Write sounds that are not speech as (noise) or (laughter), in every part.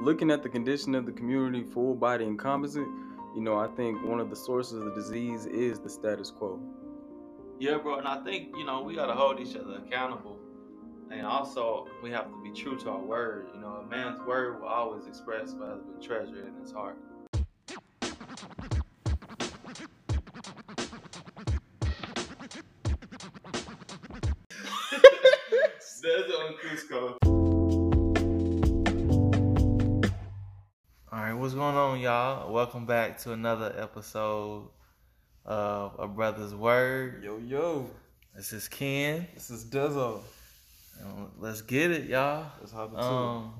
looking at the condition of the community, full body and composite, you know, I think one of the sources of the disease is the status quo. Yeah, bro, and I think you know we gotta hold each other accountable, and also we have to be true to our word. You know, a man's word will always express what has been treasured in his heart. (laughs) That's on Cusco. What's going on, y'all? Welcome back to another episode of A Brother's Word. Yo, yo, This is Ken. this is Dezo. Um, Let's get it, y'all. Let's hop into Um,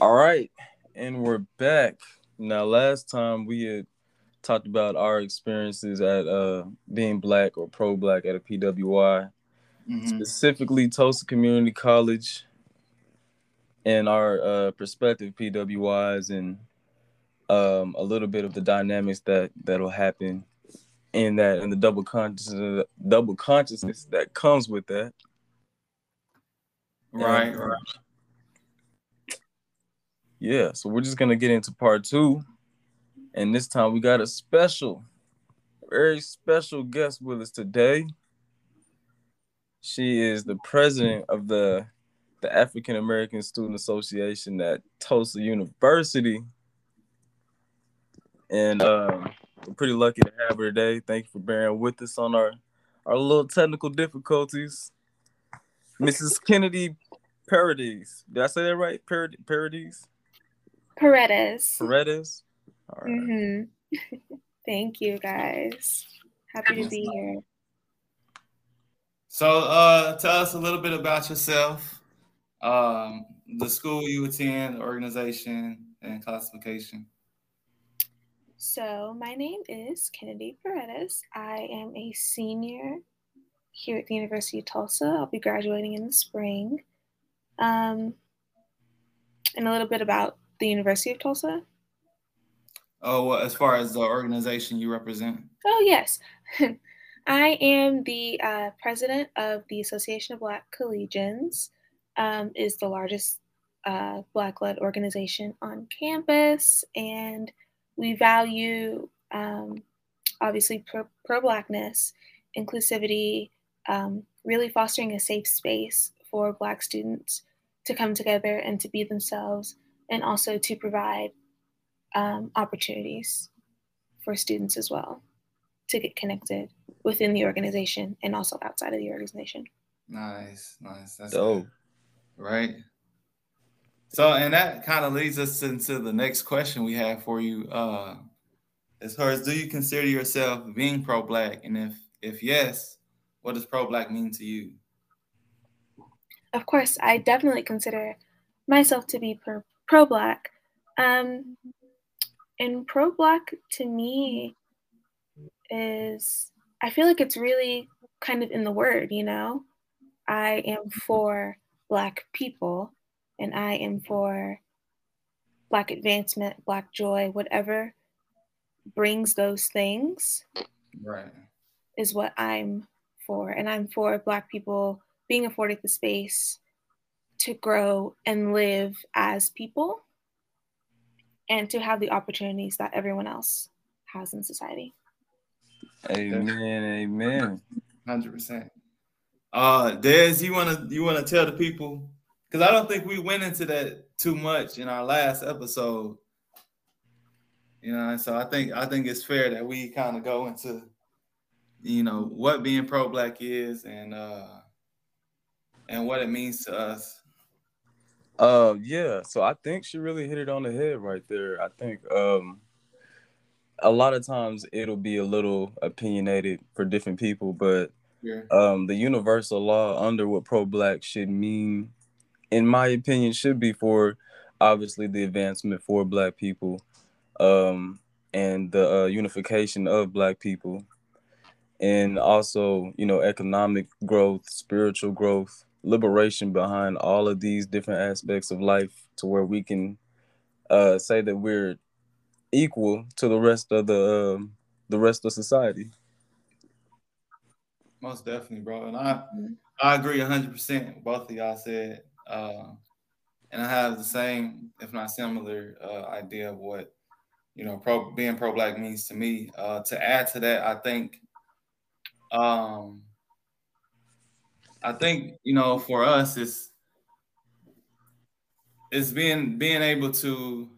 All right, and we're back. Now, last time we had talked about our experiences at uh, being black or pro-black at a PWI, Mm-hmm. specifically Tulsa Community College, and our uh, prospective PWIs, and um, a little bit of the dynamics that that'll happen in that, and the double consciousness, double consciousness that comes with that. right, And, right. Yeah, so we're just gonna get into part two, and this time we got a special, very special guest with us today. She is the president of the the African American Student Association at Tulsa University, and um, we're pretty lucky to have her today. Thank you for bearing with us on our our little technical difficulties, Mrs. Kennedy Paradis. Did I say that right? Parad- Paradis. Paredes. Paredes. All right. hmm (laughs) Thank you, guys. Happy to be here. So, uh, tell us a little bit about yourself, um, the school you attend, the organization, and classification. So, my name is Kennedy Paredes. I am a senior here at the University of Tulsa. I'll be graduating in the spring. Um, and a little bit about the University of Tulsa. Oh, well, as far as the organization you represent. Oh, yes. (laughs) I am the uh, president of the Association of Black Collegians. Um, is the largest uh, Black-led organization on campus, and we value um, obviously pro- pro-blackness, inclusivity, um, really fostering a safe space for Black students to come together and to be themselves, and also to provide um, opportunities for students as well to get connected within the organization and also outside of the organization. Nice, nice. That's Dope. right. So, and that kind of leads us into the next question we have for you. Uh, as far as do you consider yourself being pro-black, and if if yes, what does pro-black mean to you? Of course, I definitely consider myself to be pro- pro-black. Um, and pro-black to me is, I feel like it's really kind of in the word, you know? I am for Black people and I am for Black advancement, Black joy, whatever brings those things Right. is what I'm for. And I'm for Black people being afforded the space to grow and live as people and to have the opportunities that everyone else has in society. Amen. Amen. Hundred percent. Uh, Des, you wanna you wanna tell the people because I don't think we went into that too much in our last episode. You know, so I think I think it's fair that we kind of go into, you know, what being pro-black is and uh and what it means to us. Uh, yeah. So I think she really hit it on the head right there. I think um, a lot of times it'll be a little opinionated for different people, but Yeah. um, the universal law under what pro-black should mean, in my opinion, should be for obviously the advancement for Black people, um, and the uh, unification of Black people, and also you know economic growth, spiritual growth, liberation behind all of these different aspects of life, to where we can uh, say that we're equal to the rest of the um, the rest of society. Most definitely, bro. And I. I agree hundred percent. Both of y'all said. Uh, and I have the same, if not similar, uh, idea of what you know pro being pro black means to me. Uh, to add to that, I think, um, I think you know for us it's it's being being able to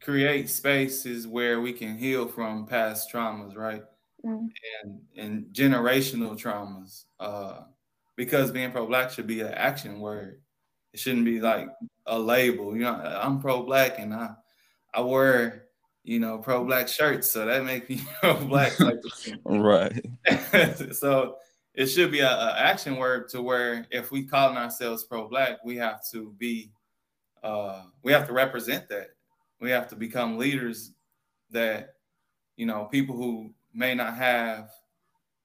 create spaces where we can heal from past traumas, right? Mm. And and generational traumas. Uh, because being pro-black should be an action word. It shouldn't be like a label. You know, I'm pro-black and I I wear you know pro-black shirts, so that makes me (laughs) pro-black. (laughs) right. (laughs) so it should be an action word to where if we calling ourselves pro-black, we have to be uh, we have to represent that. We have to become leaders that you know people who may not have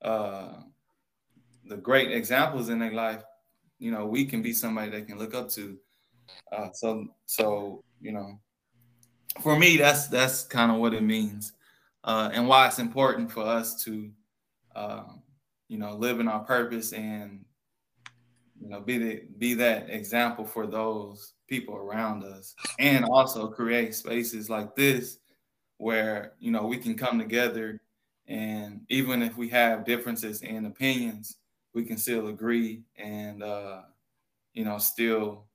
uh, the great examples in their life, you know, we can be somebody they can look up to. Uh, so, so you know, for me, that's that's kind of what it means, uh, and why it's important for us to, um, you know, live in our purpose and, you know, be the be that example for those people around us, and also create spaces like this where you know we can come together and even if we have differences in opinions we can still agree and uh, you know still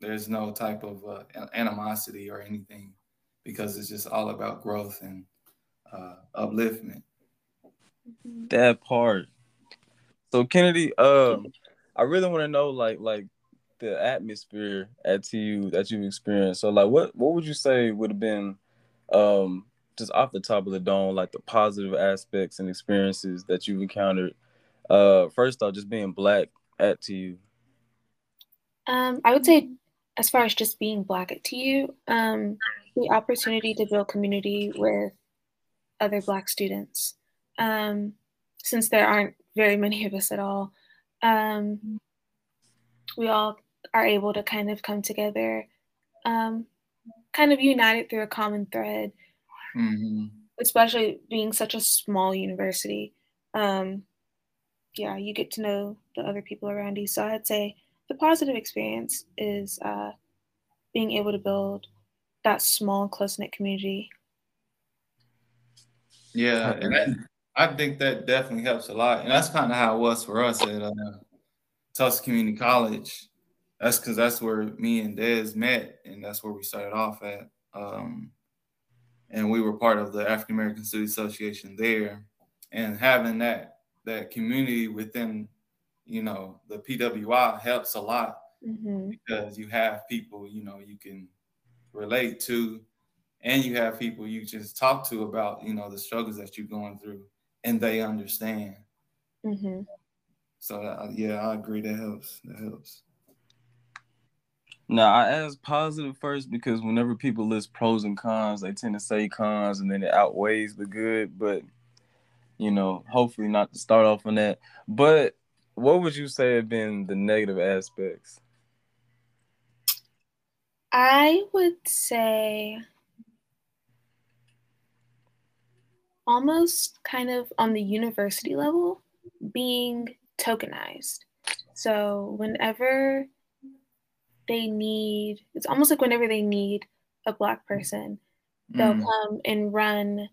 there's no type of uh, animosity or anything because it's just all about growth and uh, upliftment. That part. So kennedy um i really want to know like like the atmosphere at tu that you've experienced. So like what what would you say would have been um just off the top of the dome like the positive aspects and experiences that you've encountered uh, first off, just being black at TU. Um, I would say, as far as just being black at TU, um, the opportunity to build community with other black students. Um, since there aren't very many of us at all, um, we all are able to kind of come together, um, kind of united through a common thread. Mm-hmm. Especially being such a small university. Um, yeah, you get to know the other people around you. So I'd say the positive experience is uh, being able to build that small, close knit community. Yeah, and that, I think that definitely helps a lot, and that's kind of how it was for us at uh, Tulsa Community College. That's because that's where me and Dez met, and that's where we started off at. Um, and we were part of the African American Student Association there, and having that that community within you know the PWI helps a lot mm-hmm. because you have people you know you can relate to and you have people you just talk to about you know the struggles that you're going through and they understand mm-hmm. so uh, yeah i agree that helps that helps now i ask positive first because whenever people list pros and cons they tend to say cons and then it outweighs the good but you know, hopefully not to start off on that. But what would you say have been the negative aspects? I would say almost kind of on the university level being tokenized. So whenever they need, it's almost like whenever they need a Black person, they'll mm. come and run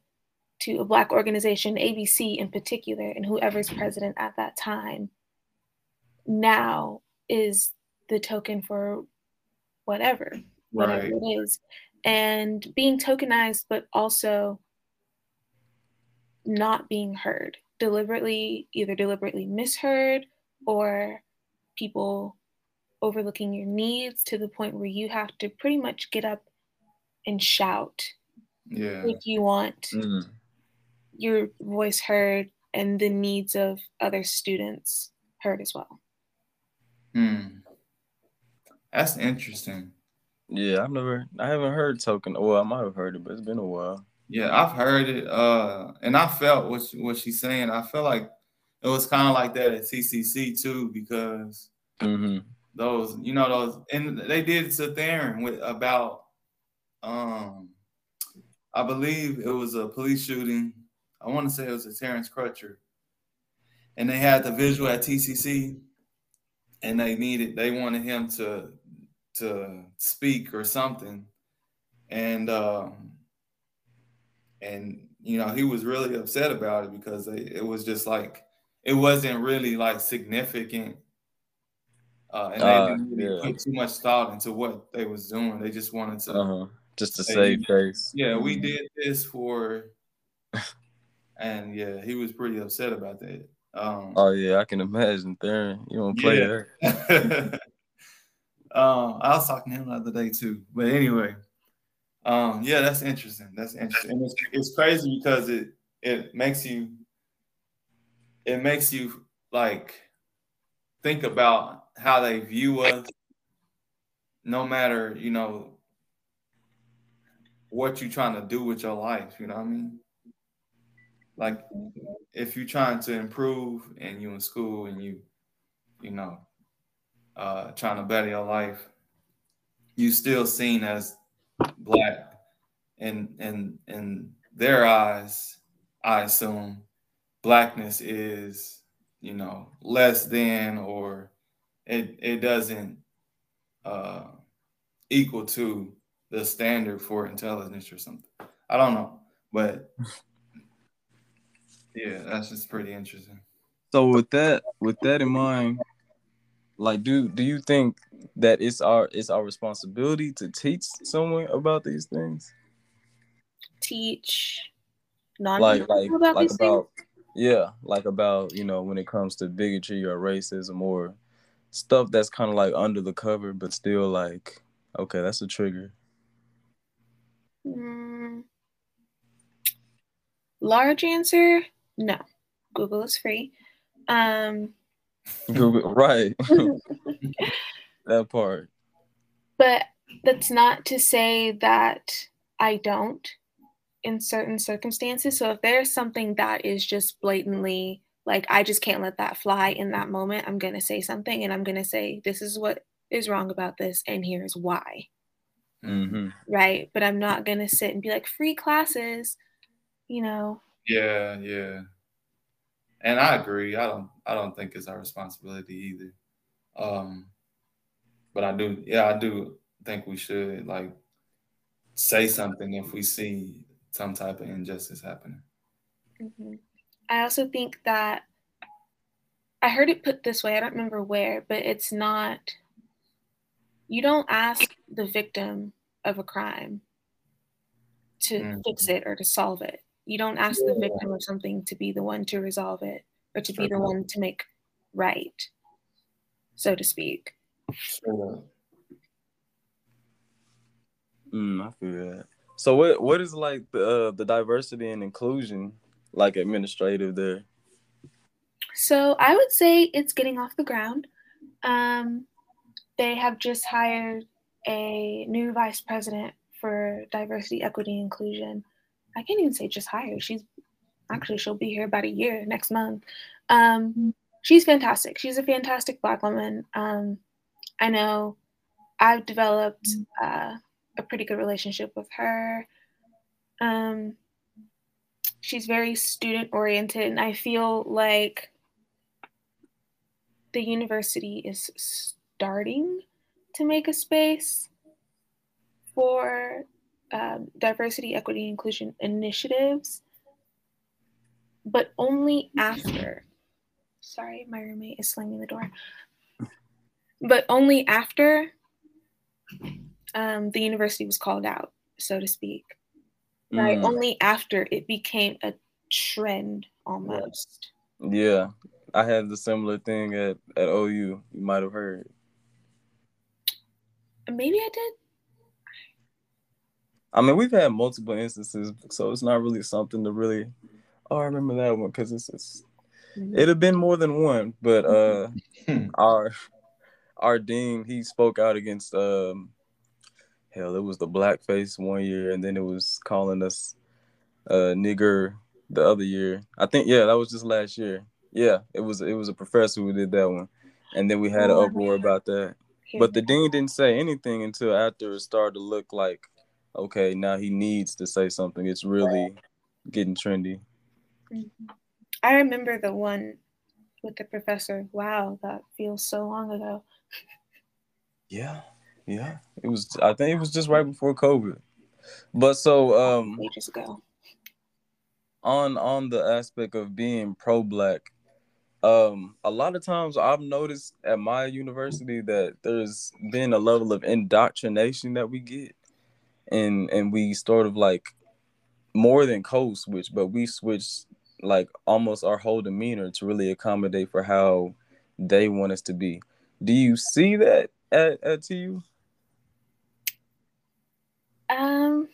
to a Black organization, ABC in particular, and whoever's president at that time now is the token for whatever, whatever right. it is. And being tokenized, but also not being heard, deliberately, either deliberately misheard or people overlooking your needs to the point where you have to pretty much get up and shout yeah. if you want mm your voice heard and the needs of other students heard as well. Hmm. That's interesting. Yeah, I've never, I haven't heard token. Well, I might have heard it, but it's been a while. Yeah, I've heard it, uh, and I felt what she, what she's saying. I feel like it was kind of like that at TCC too, because mm-hmm. those, you know, those, and they did Satharin with about, um, I believe it was a police shooting I want to say it was a Terrence Crutcher. And they had the visual at TCC, and they needed, they wanted him to to speak or something, and um, and you know he was really upset about it because it was just like it wasn't really like significant uh, and they uh, didn't really yeah. put too much thought into what they was doing. They just wanted to uh-huh. just to say, save face. Yeah, we mm-hmm. did this for, and yeah, he was pretty upset about that. Um, oh yeah, I can imagine. There, you don't play yeah. that. (laughs) um, I was talking to him the other day too, but anyway, um, yeah, that's interesting. That's interesting. And it's, it's crazy because it it makes you it makes you like think about how they view us no matter you know what you're trying to do with your life you know what i mean like if you're trying to improve and you in school and you you know uh trying to better your life you still seen as black and and in their eyes i assume blackness is you know less than or it it doesn't uh, equal to the standard for intelligence or something. I don't know, but yeah, that's just pretty interesting. So with that with that in mind, like do do you think that it's our it's our responsibility to teach someone about these things? Teach non like like about like about things? yeah, like about, you know, when it comes to bigotry or racism or stuff that's kind of like under the cover, but still like, okay, that's a trigger. Mm. Large answer, no. Google is free. Um, Google, (laughs) right. (laughs) that part. But that's not to say that I don't in certain circumstances. So if there's something that is just blatantly like I just can't let that fly in that moment. I'm going to say something and I'm going to say, this is what is wrong about this, and here's why. Mm-hmm. Right. But I'm not going to sit and be like, free classes, you know. Yeah, yeah. And I agree. I don't I don't think it's our responsibility either. Um but I do yeah, I do think we should like say something if we see some type of injustice happening. Mm-hmm. I also think that I heard it put this way, I don't remember where, but it's not, you don't ask the victim of a crime to mm-hmm. fix it or to solve it. You don't ask yeah. the victim of something to be the one to resolve it or to be the one to make right, so to speak. Sure. Mm, I feel that. So what what is like the uh, the diversity and inclusion like administrative there? So I would say it's getting off the ground. Um, they have just hired a new vice president for diversity, equity, inclusion. I can't even say just hired. She's actually she'll be here about a year next month. Um, she's fantastic. She's a fantastic black woman. Um, I know I've developed uh, a pretty good relationship with her. Um, she's very student oriented and i feel like the university is starting to make a space for um, diversity equity inclusion initiatives but only after sorry my roommate is slamming the door but only after um, the university was called out so to speak right? Mm. Only after it became a trend almost. Yeah, I had the similar thing at at OU. You might have heard. Maybe I did. I mean, we've had multiple instances, so it's not really something to really. Oh, I remember that one because it's, it's mm-hmm. it'd have been more than one, but uh, our our dean he spoke out against um hell, it was the blackface one year, and then it was calling us uh nigger the other year. I think yeah, that was just last year. Yeah, it was it was a professor who did that one, and then we had oh, an uproar man. about that. But the dean didn't say anything until after it started to look like, okay, now he needs to say something. It's really getting trendy. Mm-hmm. I remember the one with the professor. Wow, that feels so long ago. Yeah. Yeah, it was. I think it was just right before COVID. But so um, ages ago. On on the aspect of being pro black, um, a lot of times I've noticed at my university that there's been a level of indoctrination that we get, and and we sort of like more than code switch, but we switch like almost our whole demeanor to really accommodate for how they want us to be. Do you see that at, at TU? Um,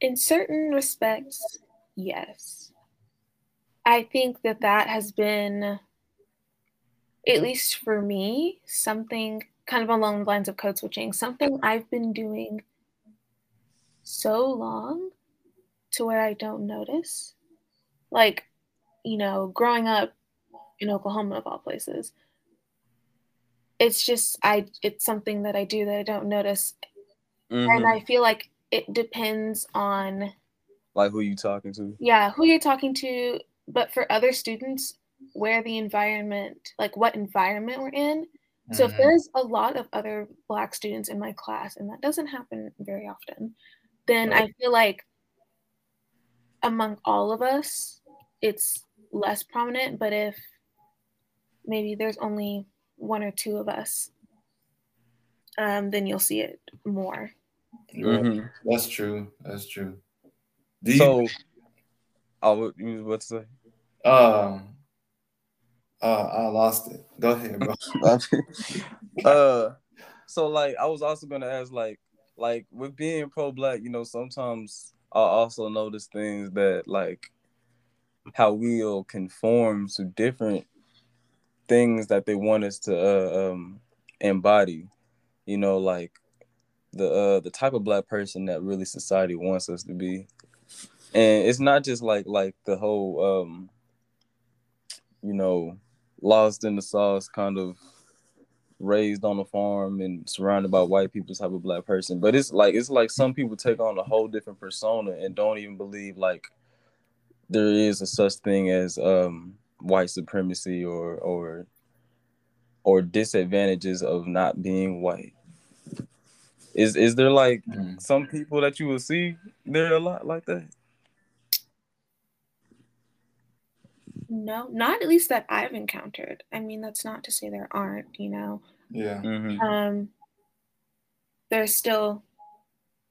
in certain respects, yes. I think that that has been, at least for me, something kind of along the lines of code switching, something I've been doing so long to where I don't notice. Like, you know, growing up in Oklahoma, of all places, it's just I it's something that I do that I don't notice, mm-hmm. and I feel like it depends on like who you're talking to. Yeah, who you're talking to. But for other students, where the environment, like what environment we're in. So if mm-hmm. there's a lot of other black students in my class, and that doesn't happen very often, then right. I feel like among all of us, it's less prominent. But if maybe there's only one or two of us, um, then you'll see it more. Mm-hmm. That's true. That's true. Do you, so, I would you what to say? Um, uh, I lost it. Go ahead, bro. (laughs) uh, so like I was also gonna ask, like, like with being pro-black, you know, sometimes I also notice things that like how we'll conform to different things that they want us to uh, um, embody. You know, like the uh, the type of black person that really society wants us to be, and it's not just like like the whole um, you know lost in the sauce kind of raised on a farm and surrounded by white people type of black person but it's like it's like some people take on a whole different persona and don't even believe like there is a such thing as um white supremacy or or or disadvantages of not being white. Is is there like mm. some people that you will see there a lot like that? No, not at least that I've encountered. I mean, that's not to say there aren't, you know. Yeah. Mm-hmm. Um there's still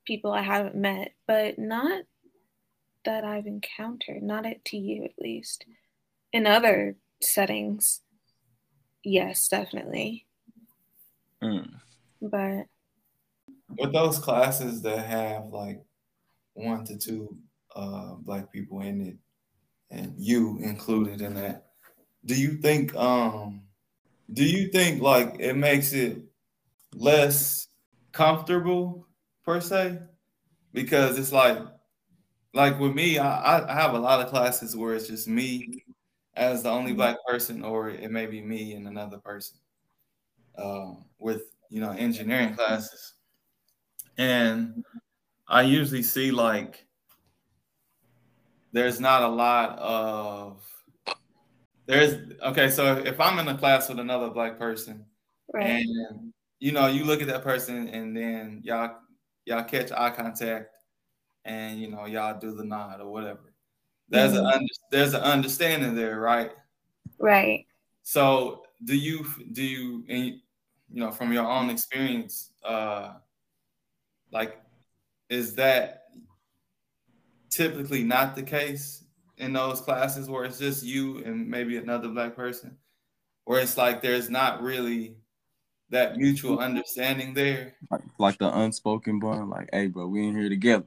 people I haven't met, but not that I've encountered, not at TU at least in other settings, yes, definitely. Mm. But with those classes that have like one to two uh, black people in it, and you included in that, do you think um do you think like it makes it less comfortable per se? Because it's like like with me, I, I have a lot of classes where it's just me as the only black person, or it may be me and another person um, with you know engineering classes, and I usually see like there's not a lot of there's okay. So if I'm in a class with another black person, right. and you know you look at that person, and then y'all y'all catch eye contact, and you know y'all do the nod or whatever there's mm-hmm. an there's an understanding there, right? Right. So do you do you you know from your own experience, uh, like is that typically not the case in those classes where it's just you and maybe another black person, where it's like there's not really that mutual understanding there, like, like the unspoken bond, like, hey, bro, we in here together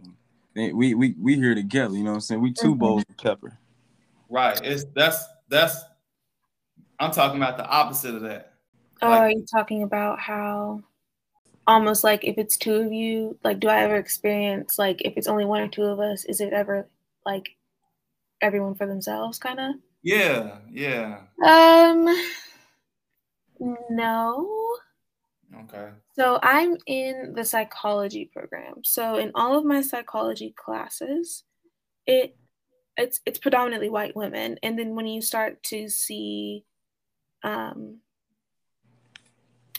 we we we here together. You know what I'm saying? We 2 mm-hmm. bowls of pepper. Right. It's that's that's. I'm talking about the opposite of that. Oh, like, are you talking about how almost like if it's two of you, like do I ever experience like if it's only one or two of us, is it ever like everyone for themselves kind of? Yeah, yeah. Um no. Okay. So I'm in the psychology program. So in all of my psychology classes, it it's it's predominantly white women, and then when you start to see, um,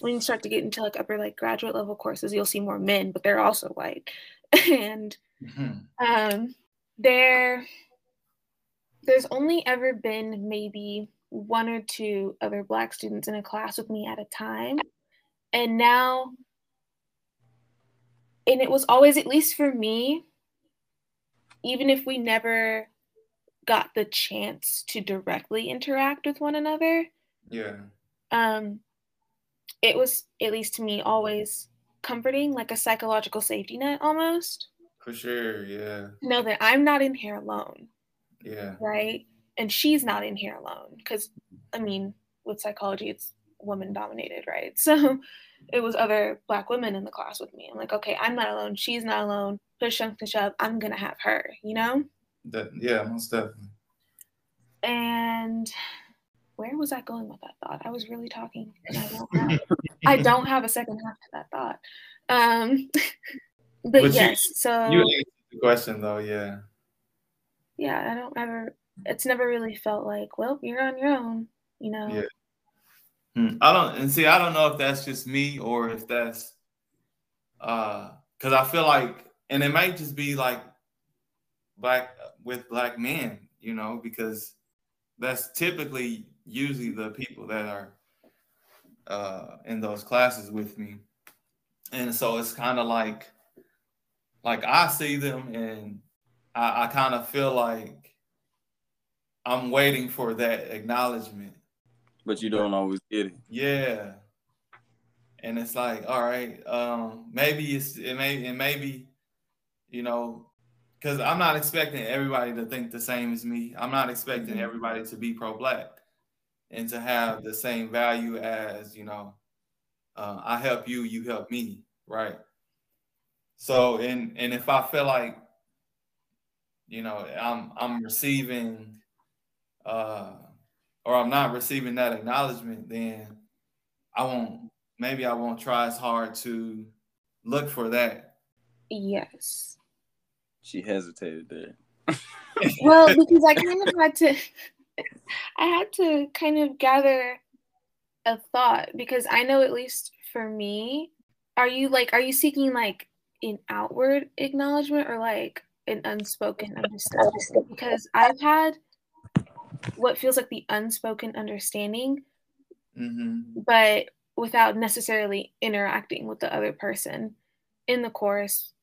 when you start to get into like upper like graduate level courses, you'll see more men, but they're also white. (laughs) and mm-hmm. um, there, there's only ever been maybe one or two other black students in a class with me at a time, and now, and it was always at least for me, even if we never got the chance to directly interact with one another. Yeah. Um, it was at least to me always comforting, like a psychological safety net almost. For sure, yeah. Know that I'm not in here alone. Yeah. Right? And she's not in here alone. Because, I mean, with psychology, it's woman dominated, right? (laughs) So it was other black women in the class with me. I'm like, okay, I'm not alone. She's not alone. Push comes to shove, I'm going to have her, you know? That, yeah, most definitely. And was I going with that thought? I was really talking, (laughs) and I don't have, I don't have a second half to that thought. Um, (laughs) but, but yes, you, so you answered the question though, yeah. Yeah, I don't ever. It's never really felt like, well, you're on your own, you know. Yeah. Hmm. I don't, and see, I don't know if that's just me or if that's, uh, because I feel like, and it might just be like black with black men, you know, because that's typically usually the people that are uh, in those classes with me. And so it's kind of like, like I see them and I, I kind of feel like I'm waiting for that acknowledgement. But you don't always get it. Yeah. And it's like, all right, um, maybe it's it may it maybe, you know, because I'm not expecting everybody to think the same as me. I'm not expecting mm-hmm. everybody to be pro-black and to have the same value as you know uh, i help you you help me right? So and and if i feel like you know i'm i'm receiving uh or i'm not receiving that acknowledgement then i won't maybe i won't try as hard to look for that. Yes. She hesitated there. Well because i kind of had to I had to kind of gather a thought because I know at least for me, are you like are you seeking like an outward acknowledgement or like an unspoken understanding? Because I've had what feels like the unspoken understanding, mm-hmm. but without necessarily interacting with the other person in the course,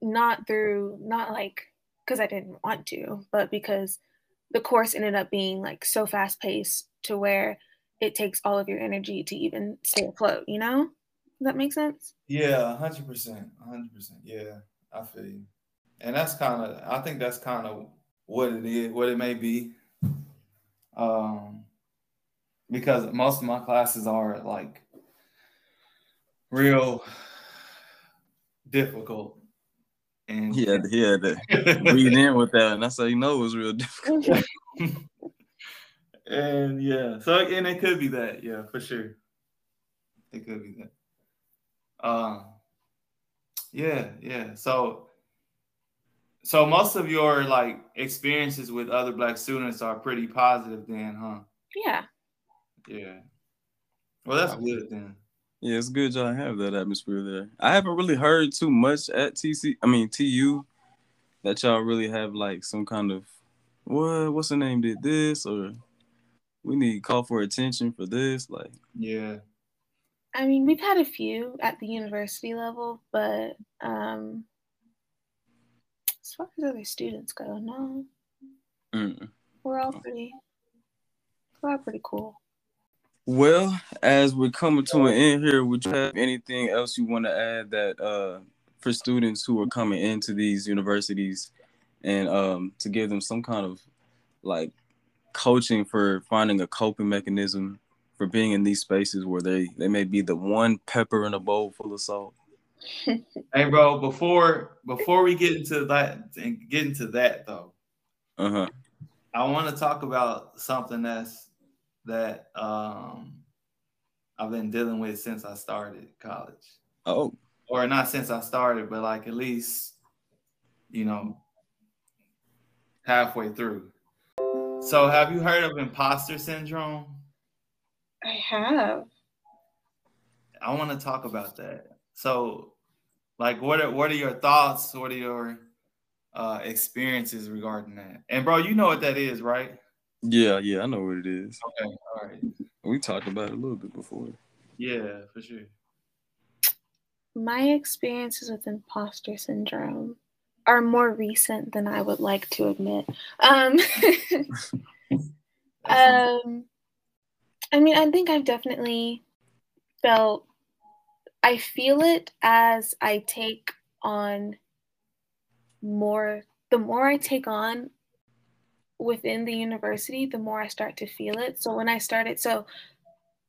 not through not like because I didn't want to, but because the course ended up being like so fast paced to where it takes all of your energy to even stay afloat, you know? Does that make sense? Yeah, 100%. 100%. Yeah, I feel you. And that's kind of, I think that's kind of what it is, what it may be. Um, because most of my classes are like real difficult and he had, he had to (laughs) read in with that, and that's how you know it was real difficult. (laughs) and yeah, so and it could be that, yeah, for sure. It could be that. Um, yeah, yeah. So, so most of your like experiences with other black students are pretty positive, then, huh? Yeah. Yeah. Well, that's good then. Yeah, it's good y'all have that atmosphere there. I haven't really heard too much at TC. I mean TU that y'all really have like some kind of what what's the name did this or we need call for attention for this like yeah. I mean, we've had a few at the university level, but um as far as other students go, no. Mm. We're all pretty we're all pretty cool. Well, as we're coming to an end here, would you have anything else you want to add that uh, for students who are coming into these universities and um, to give them some kind of like coaching for finding a coping mechanism for being in these spaces where they they may be the one pepper in a bowl full of salt? (laughs) hey, bro, before before we get into that and get into that though, uh huh, I want to talk about something that's that um, I've been dealing with since I started college. Oh. Or not since I started, but like at least, you know, halfway through. So have you heard of imposter syndrome? I have. I want to talk about that. So, like, what are what are your thoughts? What are your uh, experiences regarding that? And bro, you know what that is, right? Yeah, yeah, I know what it is. Okay, all right. We talked about it a little bit before. Yeah, for sure. My experiences with imposter syndrome are more recent than I would like to admit. Um, (laughs) um, I mean, I think I've definitely felt, I feel it as I take on more, the more I take on within the university, the more I start to feel it. So when I started, so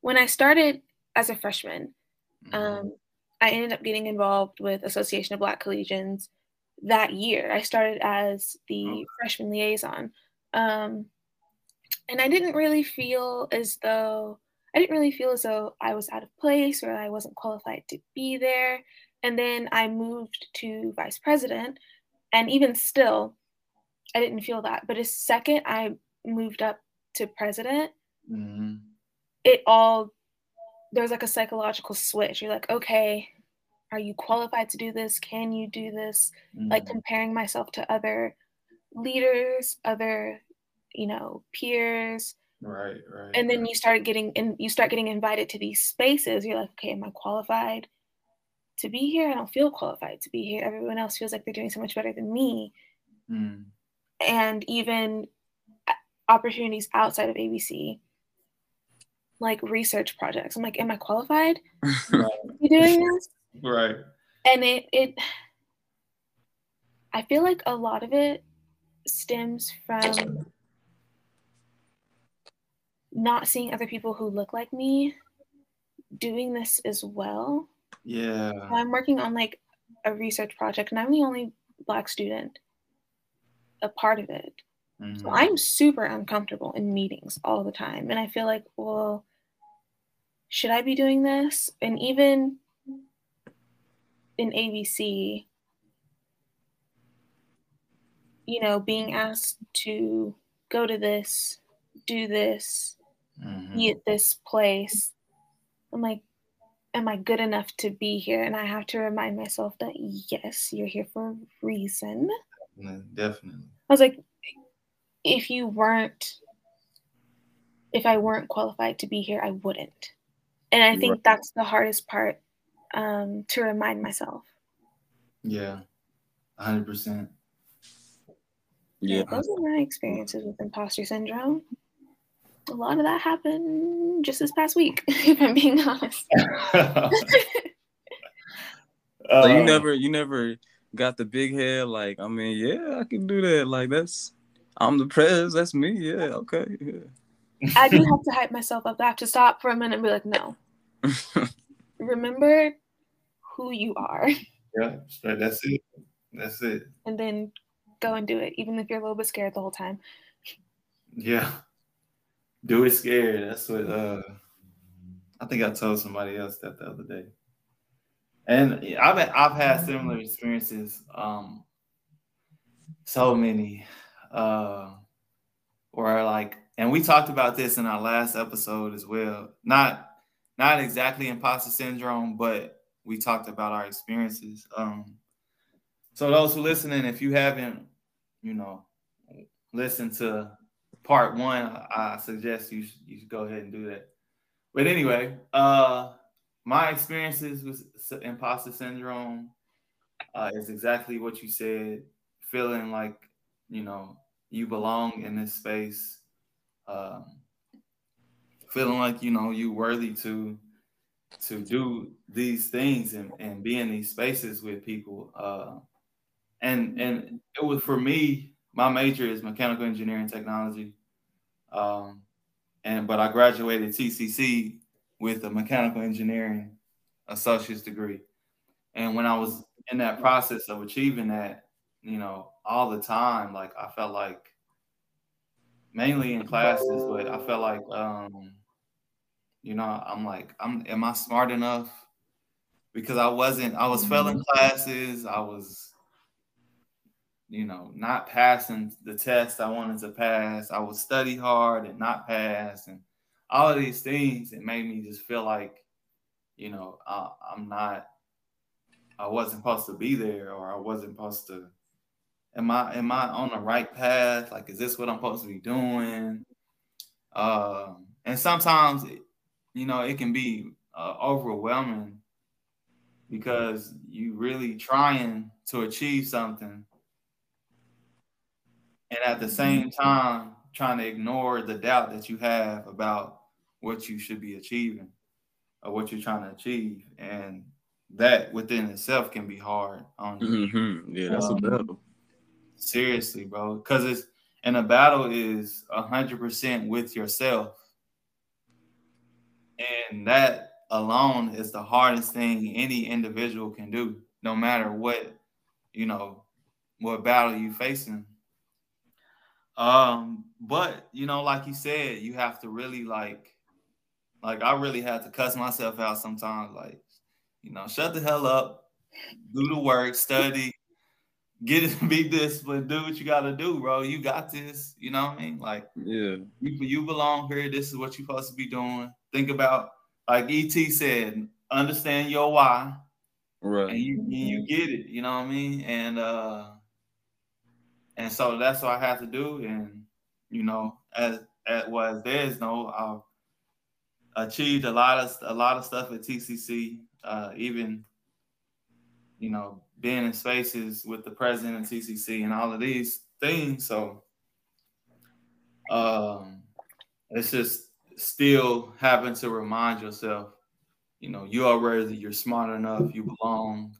when I started as a freshman, mm-hmm. um, I ended up getting involved with Association of Black Collegians that year. I started as the oh. freshman liaison. Um, and I didn't really feel as though I didn't really feel as though I was out of place or I wasn't qualified to be there. And then I moved to vice president, and even still, I didn't feel that. But a second I moved up to president, mm-hmm. it all there's like a psychological switch. You're like, okay, are you qualified to do this? Can you do this? Mm-hmm. Like comparing myself to other leaders, other, you know, peers. Right, right. And then you start getting and you start getting invited to these spaces. You're like, okay, am I qualified to be here? I don't feel qualified to be here. Everyone else feels like they're doing so much better than me. Mm and even uh, opportunities outside of ABC, like research projects. I'm like, am I qualified (laughs) to be doing this? Right. And it it I feel like a lot of it stems from not seeing other people who look like me doing this as well. Yeah. I'm working on like a research project and I'm the only black student a part of it. Mm-hmm. So I'm super uncomfortable in meetings all the time. And I feel like, well, should I be doing this? And even in ABC, you know, being asked to go to this, do this, mm-hmm. be at this place, I'm like, am I good enough to be here? And I have to remind myself that yes, you're here for a reason. Definitely. I was like, if you weren't, if I weren't qualified to be here, I wouldn't. And I think right. that's the hardest part um, to remind myself. Yeah, 100%. Yeah. yeah. Those are my experiences with imposter syndrome. A lot of that happened just this past week, (laughs) if I'm being honest. (laughs) so you never, you never got the big head. Like, I mean, yeah, I can do that. Like, that's I'm the prez. That's me. Yeah, okay. Yeah. I do have to hype myself up. I have to stop for a minute and be like, no. (laughs) Remember who you are. Yeah, that's it. That's it. And then go and do it, even if you're a little bit scared the whole time. Yeah. Do it scared. That's what uh I think I told somebody else that the other day. And I've I've had similar experiences. Um, so many, uh, where like, and we talked about this in our last episode as well. Not not exactly imposter syndrome, but we talked about our experiences. Um, so those who listening, if you haven't, you know, listened to part one, I suggest you you should go ahead and do that. But anyway, uh my experiences with imposter syndrome uh, is exactly what you said. Feeling like you know you belong in this space, um, feeling like you know you worthy to to do these things and, and be in these spaces with people. Uh, and and it was for me. My major is mechanical engineering technology, um, and but I graduated TCC with a mechanical engineering associate's degree. And when I was in that process of achieving that, you know, all the time, like I felt like mainly in classes, but I felt like um, you know, I'm like, I'm am I smart enough? Because I wasn't, I was mm-hmm. failing classes, I was you know, not passing the test I wanted to pass. I would study hard and not pass and all of these things, it made me just feel like you know, I, I'm not, I wasn't supposed to be there, or I wasn't supposed to. Am I am I on the right path? Like, is this what I'm supposed to be doing? Um, and sometimes, it, you know, it can be uh, overwhelming because you really trying to achieve something, and at the same time trying to ignore the doubt that you have about what you should be achieving or what you're trying to achieve. And that within itself can be hard on you. Mm-hmm. Yeah, that's um, a battle. Seriously, bro. Because it's and a battle is a hundred percent with yourself. And that alone is the hardest thing any individual can do, no matter what, you know, what battle you're facing. Um, but you know, like you said, you have to really like, like I really had to cuss myself out sometimes. Like, you know, shut the hell up, do the work, study, get it, (laughs) be disciplined, do what you got to do, bro. You got this. You know what I mean? Like, yeah, you you belong here. This is what you're supposed to be doing. Think about, like Et said, understand your why, right? And you you get it. You know what I mean? And uh and so that's what I had to do. And you know, as as was there's no, I've achieved a lot of a lot of stuff at TCC. Uh, even you know, being in spaces with the president of TCC and all of these things. So um, it's just still having to remind yourself, you know, you are worthy, you're smart enough, you belong.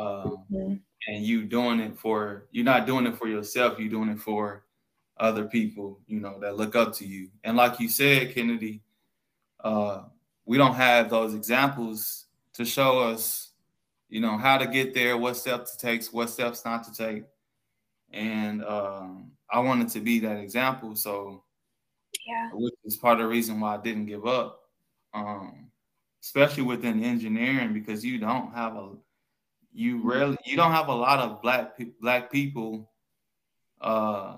Um, mm-hmm and you doing it for you're not doing it for yourself you're doing it for other people you know that look up to you. And like you said kennedy uh we don't have those examples to show us you know how to get there what steps to take what steps not to take. And um i wanted to be that example. So yeah. which is part of the reason why i didn't give up um especially within engineering because you don't have a you rarely you don't have a lot of black black people uh,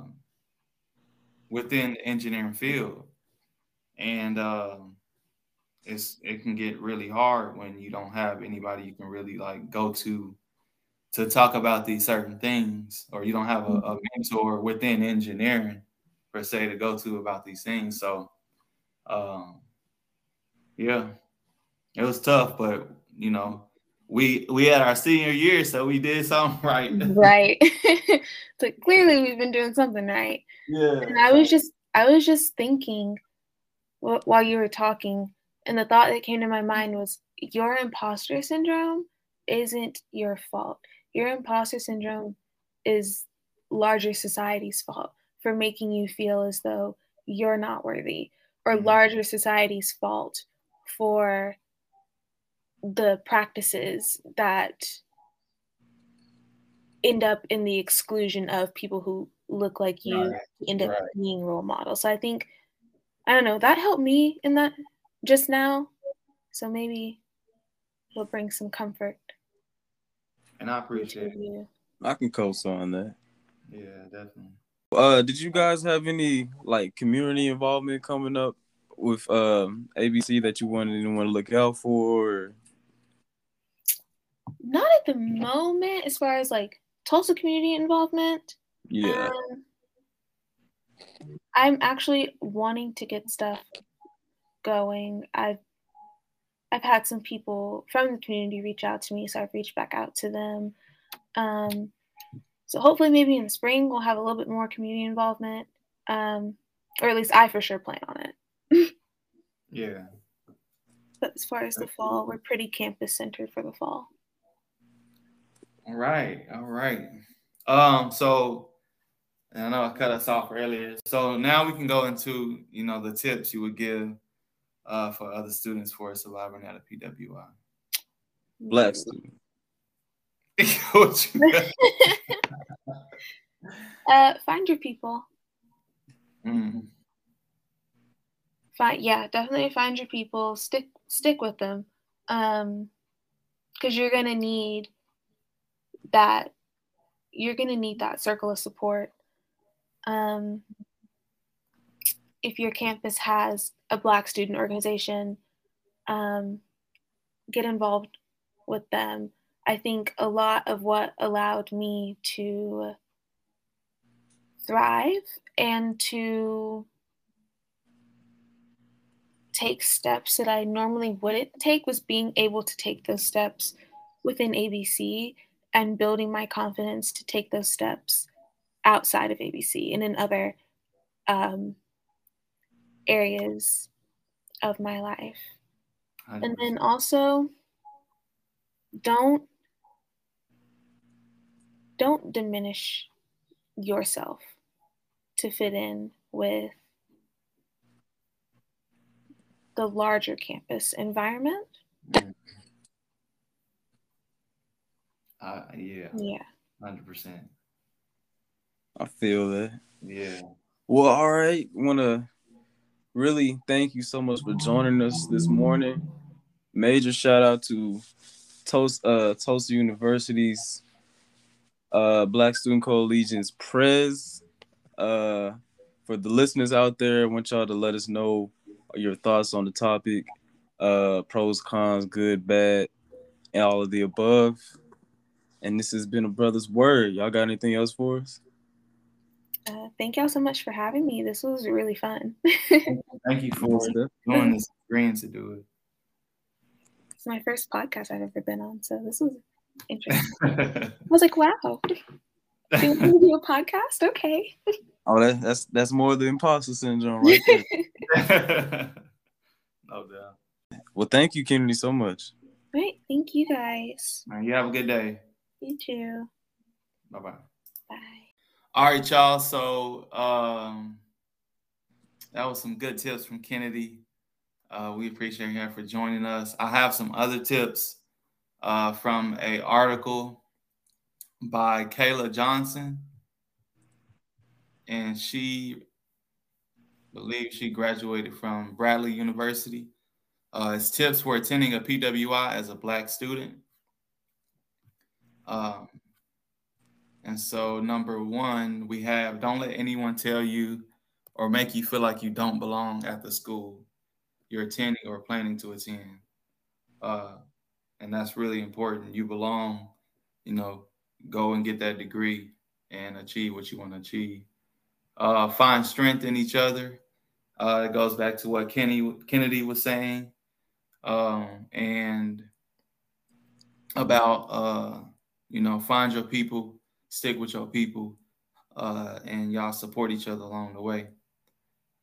within the engineering field, and uh, it's it can get really hard when you don't have anybody you can really like go to to talk about these certain things, or you don't have a, a mentor within engineering per se to go to about these things. So, um, yeah, it was tough, but you know, we we had our senior year, so we did something (laughs) right. Right. (laughs) so clearly we've been doing something right. Yeah. And I was just I was just thinking while you were talking, and the thought that came to my mind was your imposter syndrome isn't your fault. Your imposter syndrome is larger society's fault for making you feel as though you're not worthy, or mm-hmm. larger society's fault for the practices that end up in the exclusion of people who look like you right. end up right. being role models. So I think I don't know, that helped me in that just now. So maybe we'll bring some comfort. And I appreciate it. I can co-sign that. Yeah, definitely. Uh, did you guys have any like community involvement coming up with um ABC that you wanted anyone to look out for? Or? Not at the moment as far as like Tulsa community involvement. Yeah. Um, I'm actually wanting to get stuff going. I've I've had some people from the community reach out to me, so I've reached back out to them. Um, so hopefully, maybe in the spring we'll have a little bit more community involvement, um, or at least I for sure plan on it. yeah. But as far as the fall, we're pretty campus centered for the fall. All right, all right. Um, so I know I cut us off earlier. So now we can go into you know the tips you would give uh, for other students for surviving at a PWI. Black student. uh, find your people. Mm. Find yeah, definitely find your people. Stick stick with them, um, because you're gonna need that you're going to need that circle of support. Um, if your campus has a Black student organization, um, get involved with them. I think a lot of what allowed me to thrive and to take steps that I normally wouldn't take was being able to take those steps within ABC and building my confidence to take those steps outside of ABC and in other um, areas of my life. And then also don't don't diminish yourself to fit in with the larger campus environment. Uh, yeah. Yeah. Hundred percent. I feel that. Yeah. Well, all right. Want to really thank you so much for joining us this morning. Major shout out to Toast uh Tulsa University's uh Black Student Coalition's Prez. Uh for the listeners out there, I want y'all to let us know your thoughts on the topic. Uh pros, cons, good, bad, and all of the above. And this has been a brother's word. Y'all got anything else for us? Uh, thank y'all so much for having me. This was really fun. (laughs) Thank you for doing this, agreeing to do it. It's my first podcast I've ever been on, so this was interesting. (laughs) I was like, wow, do you want to do a podcast? Okay. Oh, that, that's that's more the imposter syndrome right there. (laughs) no doubt. well, thank you, Kennedy, so much. Right. Thank you guys. Man, you have a good day. You too. Bye bye. Bye. All right, y'all. So um, that was some good tips from Kennedy. Uh, we appreciate him for joining us. I have some other tips uh, from a article by Kayla Johnson, and she believes she graduated from Bradley University. Uh, it's tips for attending a PWI as a Black student. Um, and so, number one, we have don't let anyone tell you or make you feel like you don't belong at the school you're attending or planning to attend. Uh, and that's really important. You belong, you know, go and get that degree and achieve what you want to achieve. Uh, find strength in each other. Uh, it goes back to what Kenny Kennedy was saying, um, and about uh, you know find your people stick with your people, uh, and y'all support each other along the way.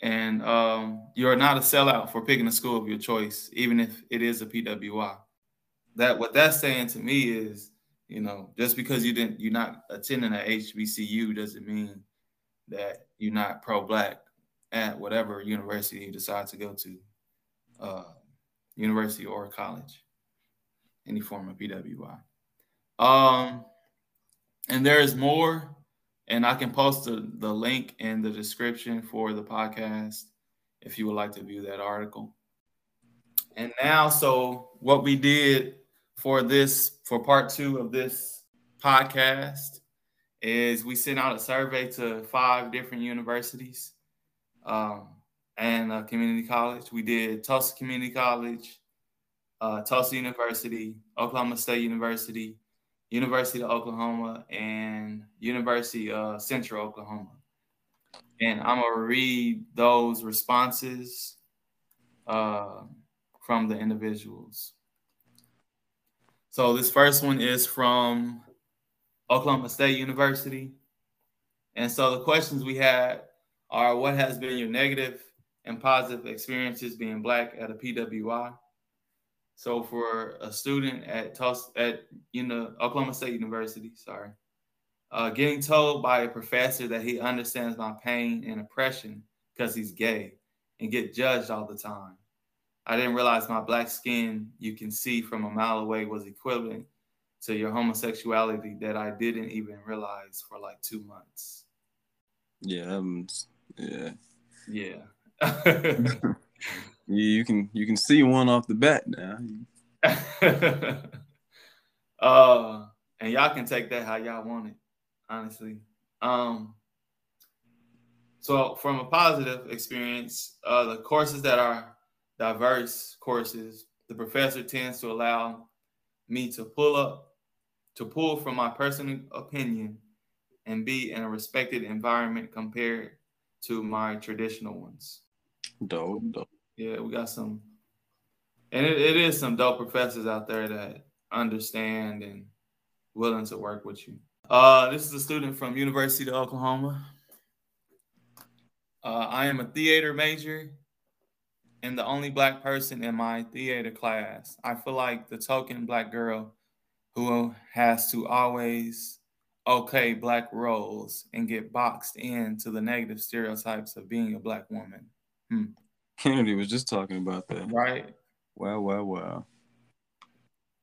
And um, you're not a sellout for picking a school of your choice, even if it is a PWI. That what that's saying to me is, you know, just because you didn't you're not attending a HBCU doesn't mean that you're not pro-black at whatever university you decide to go to, uh, university or college, any form of PWI. Um, and there is more, and I can post the, the link in the description for the podcast if you would like to view that article. And now, so what we did for this, for part two of this podcast, is we sent out a survey to five different universities um, and a community college. We did Tulsa Community College, uh, Tulsa University, Oklahoma State University, University of Oklahoma, and University of Central Oklahoma. And I'm gonna read those responses uh, from the individuals. So this first one is from Oklahoma State University. And so the questions we had are what has been your negative and positive experiences being black at a PWI? So for a student at Tulsa, at you know Oklahoma State University, sorry, uh, getting told by a professor that he understands my pain and oppression because he's gay, and get judged all the time. I didn't realize my black skin you can see from a mile away was equivalent to your homosexuality that I didn't even realize for like two months. Yeah, um, yeah, yeah. (laughs) (laughs) you can you can see one off the bat now. (laughs) uh, and y'all can take that how y'all want it, honestly. Um, so from a positive experience, uh, the courses that are diverse courses the professor tends to allow me to pull up, to pull from my personal opinion and be in a respected environment compared to my traditional ones. Dope, dope. Yeah, we got some, and it, it is some dope professors out there that understand and willing to work with you. Uh, this is a student from University of Oklahoma. Uh, I am a theater major and the only black person in my theater class. I feel like the token black girl who has to always okay black roles and get boxed into the negative stereotypes of being a black woman. Hmm. Kennedy was just talking about that. Right. Wow, wow, wow.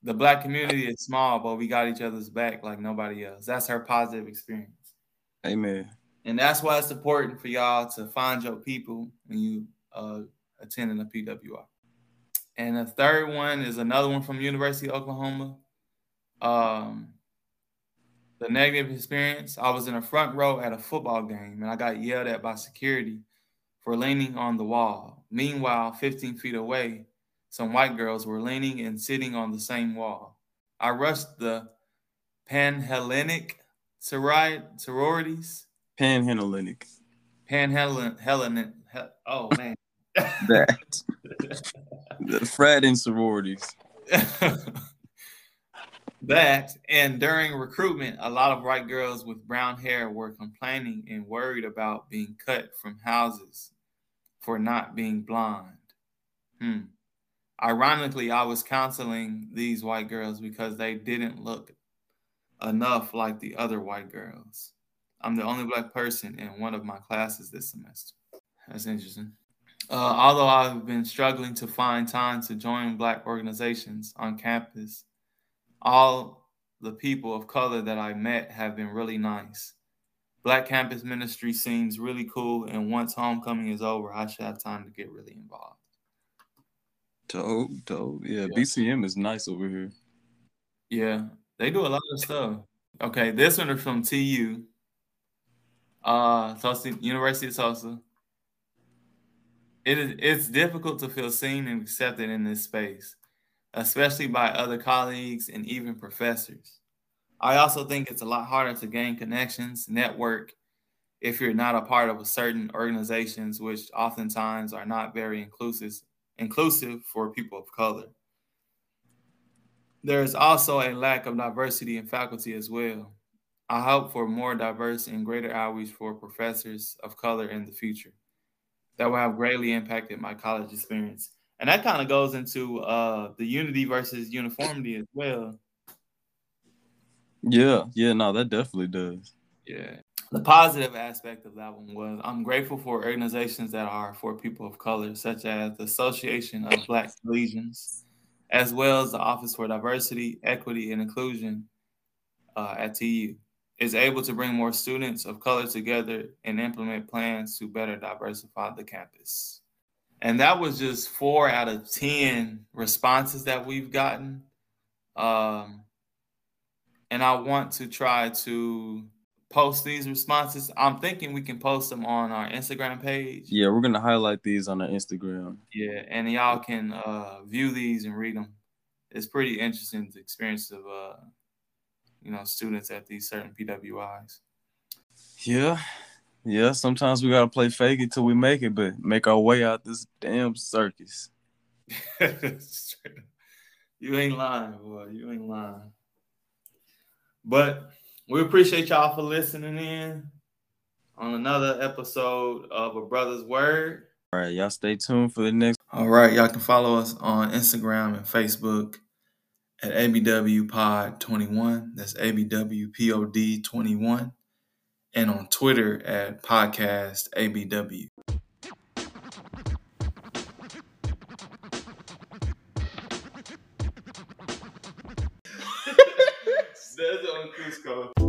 The black community is small, but we got each other's back like nobody else. That's her positive experience. Amen. And that's why it's important for y'all to find your people when you uh, attending a PWI. And the third one is another one from University of Oklahoma. Um, the negative experience, I was in a front row at a football game and I got yelled at by security for leaning on the wall. Meanwhile, 15 feet away, some white girls were leaning and sitting on the same wall. I rushed the Panhellenic sororities. Panhellenic. Panhellenic. Oh, man that. the frat and sororities. (laughs) that and during recruitment, a lot of white girls with brown hair were complaining and worried about being cut from houses for not being blonde. Hmm. Ironically, I was counseling these white girls because they didn't look enough like the other white girls. I'm the only black person in one of my classes this semester. That's interesting. Uh, although I've been struggling to find time to join Black organizations on campus, all the people of color that I met have been really nice. Black campus ministry seems really cool, and once homecoming is over, I should have time to get really involved. Dope, dope. Yeah, yeah. BCM is nice over here. Yeah, they do a lot of stuff. Okay, this one is from TU, uh, Tulsa, University of Tulsa. It is it's difficult to feel seen and accepted in this space, especially by other colleagues and even professors. I also think it's a lot harder to gain connections, network, if you're not a part of a certain organizations, which oftentimes are not very inclusive, inclusive for people of color. There is also a lack of diversity in faculty as well. I hope for more diverse and greater outreach for professors of color in the future that will have greatly impacted my college experience. And that kind of goes into uh, the unity versus uniformity as well. Yeah, yeah, no, that definitely does. Yeah. The positive aspect of that one was I'm grateful for organizations that are for people of color, such as the Association of Black Collegians, as well as the Office for Diversity, Equity, and Inclusion uh, at TU is able to bring more students of color together and implement plans to better diversify the campus. And that was just four out of 10 responses that we've gotten. Um, and I want to try to post these responses. I'm thinking we can post them on our Instagram page. Yeah, we're going to highlight these on our Instagram. Yeah, and y'all can uh, view these and read them. It's pretty interesting the experience of uh, you know students at these certain PWIs. Yeah, yeah. Sometimes we gotta play fake it till we make it, but make our way out this damn circus. (laughs) you ain't lying, boy. You ain't lying. But we appreciate y'all for listening in on another episode of A Brother's Word. All right, y'all stay tuned for the next. All right, y'all can follow us on Instagram and Facebook at ABW Pod 21. That's ABW POD 21. And on Twitter at Podcast ABW. Cusco.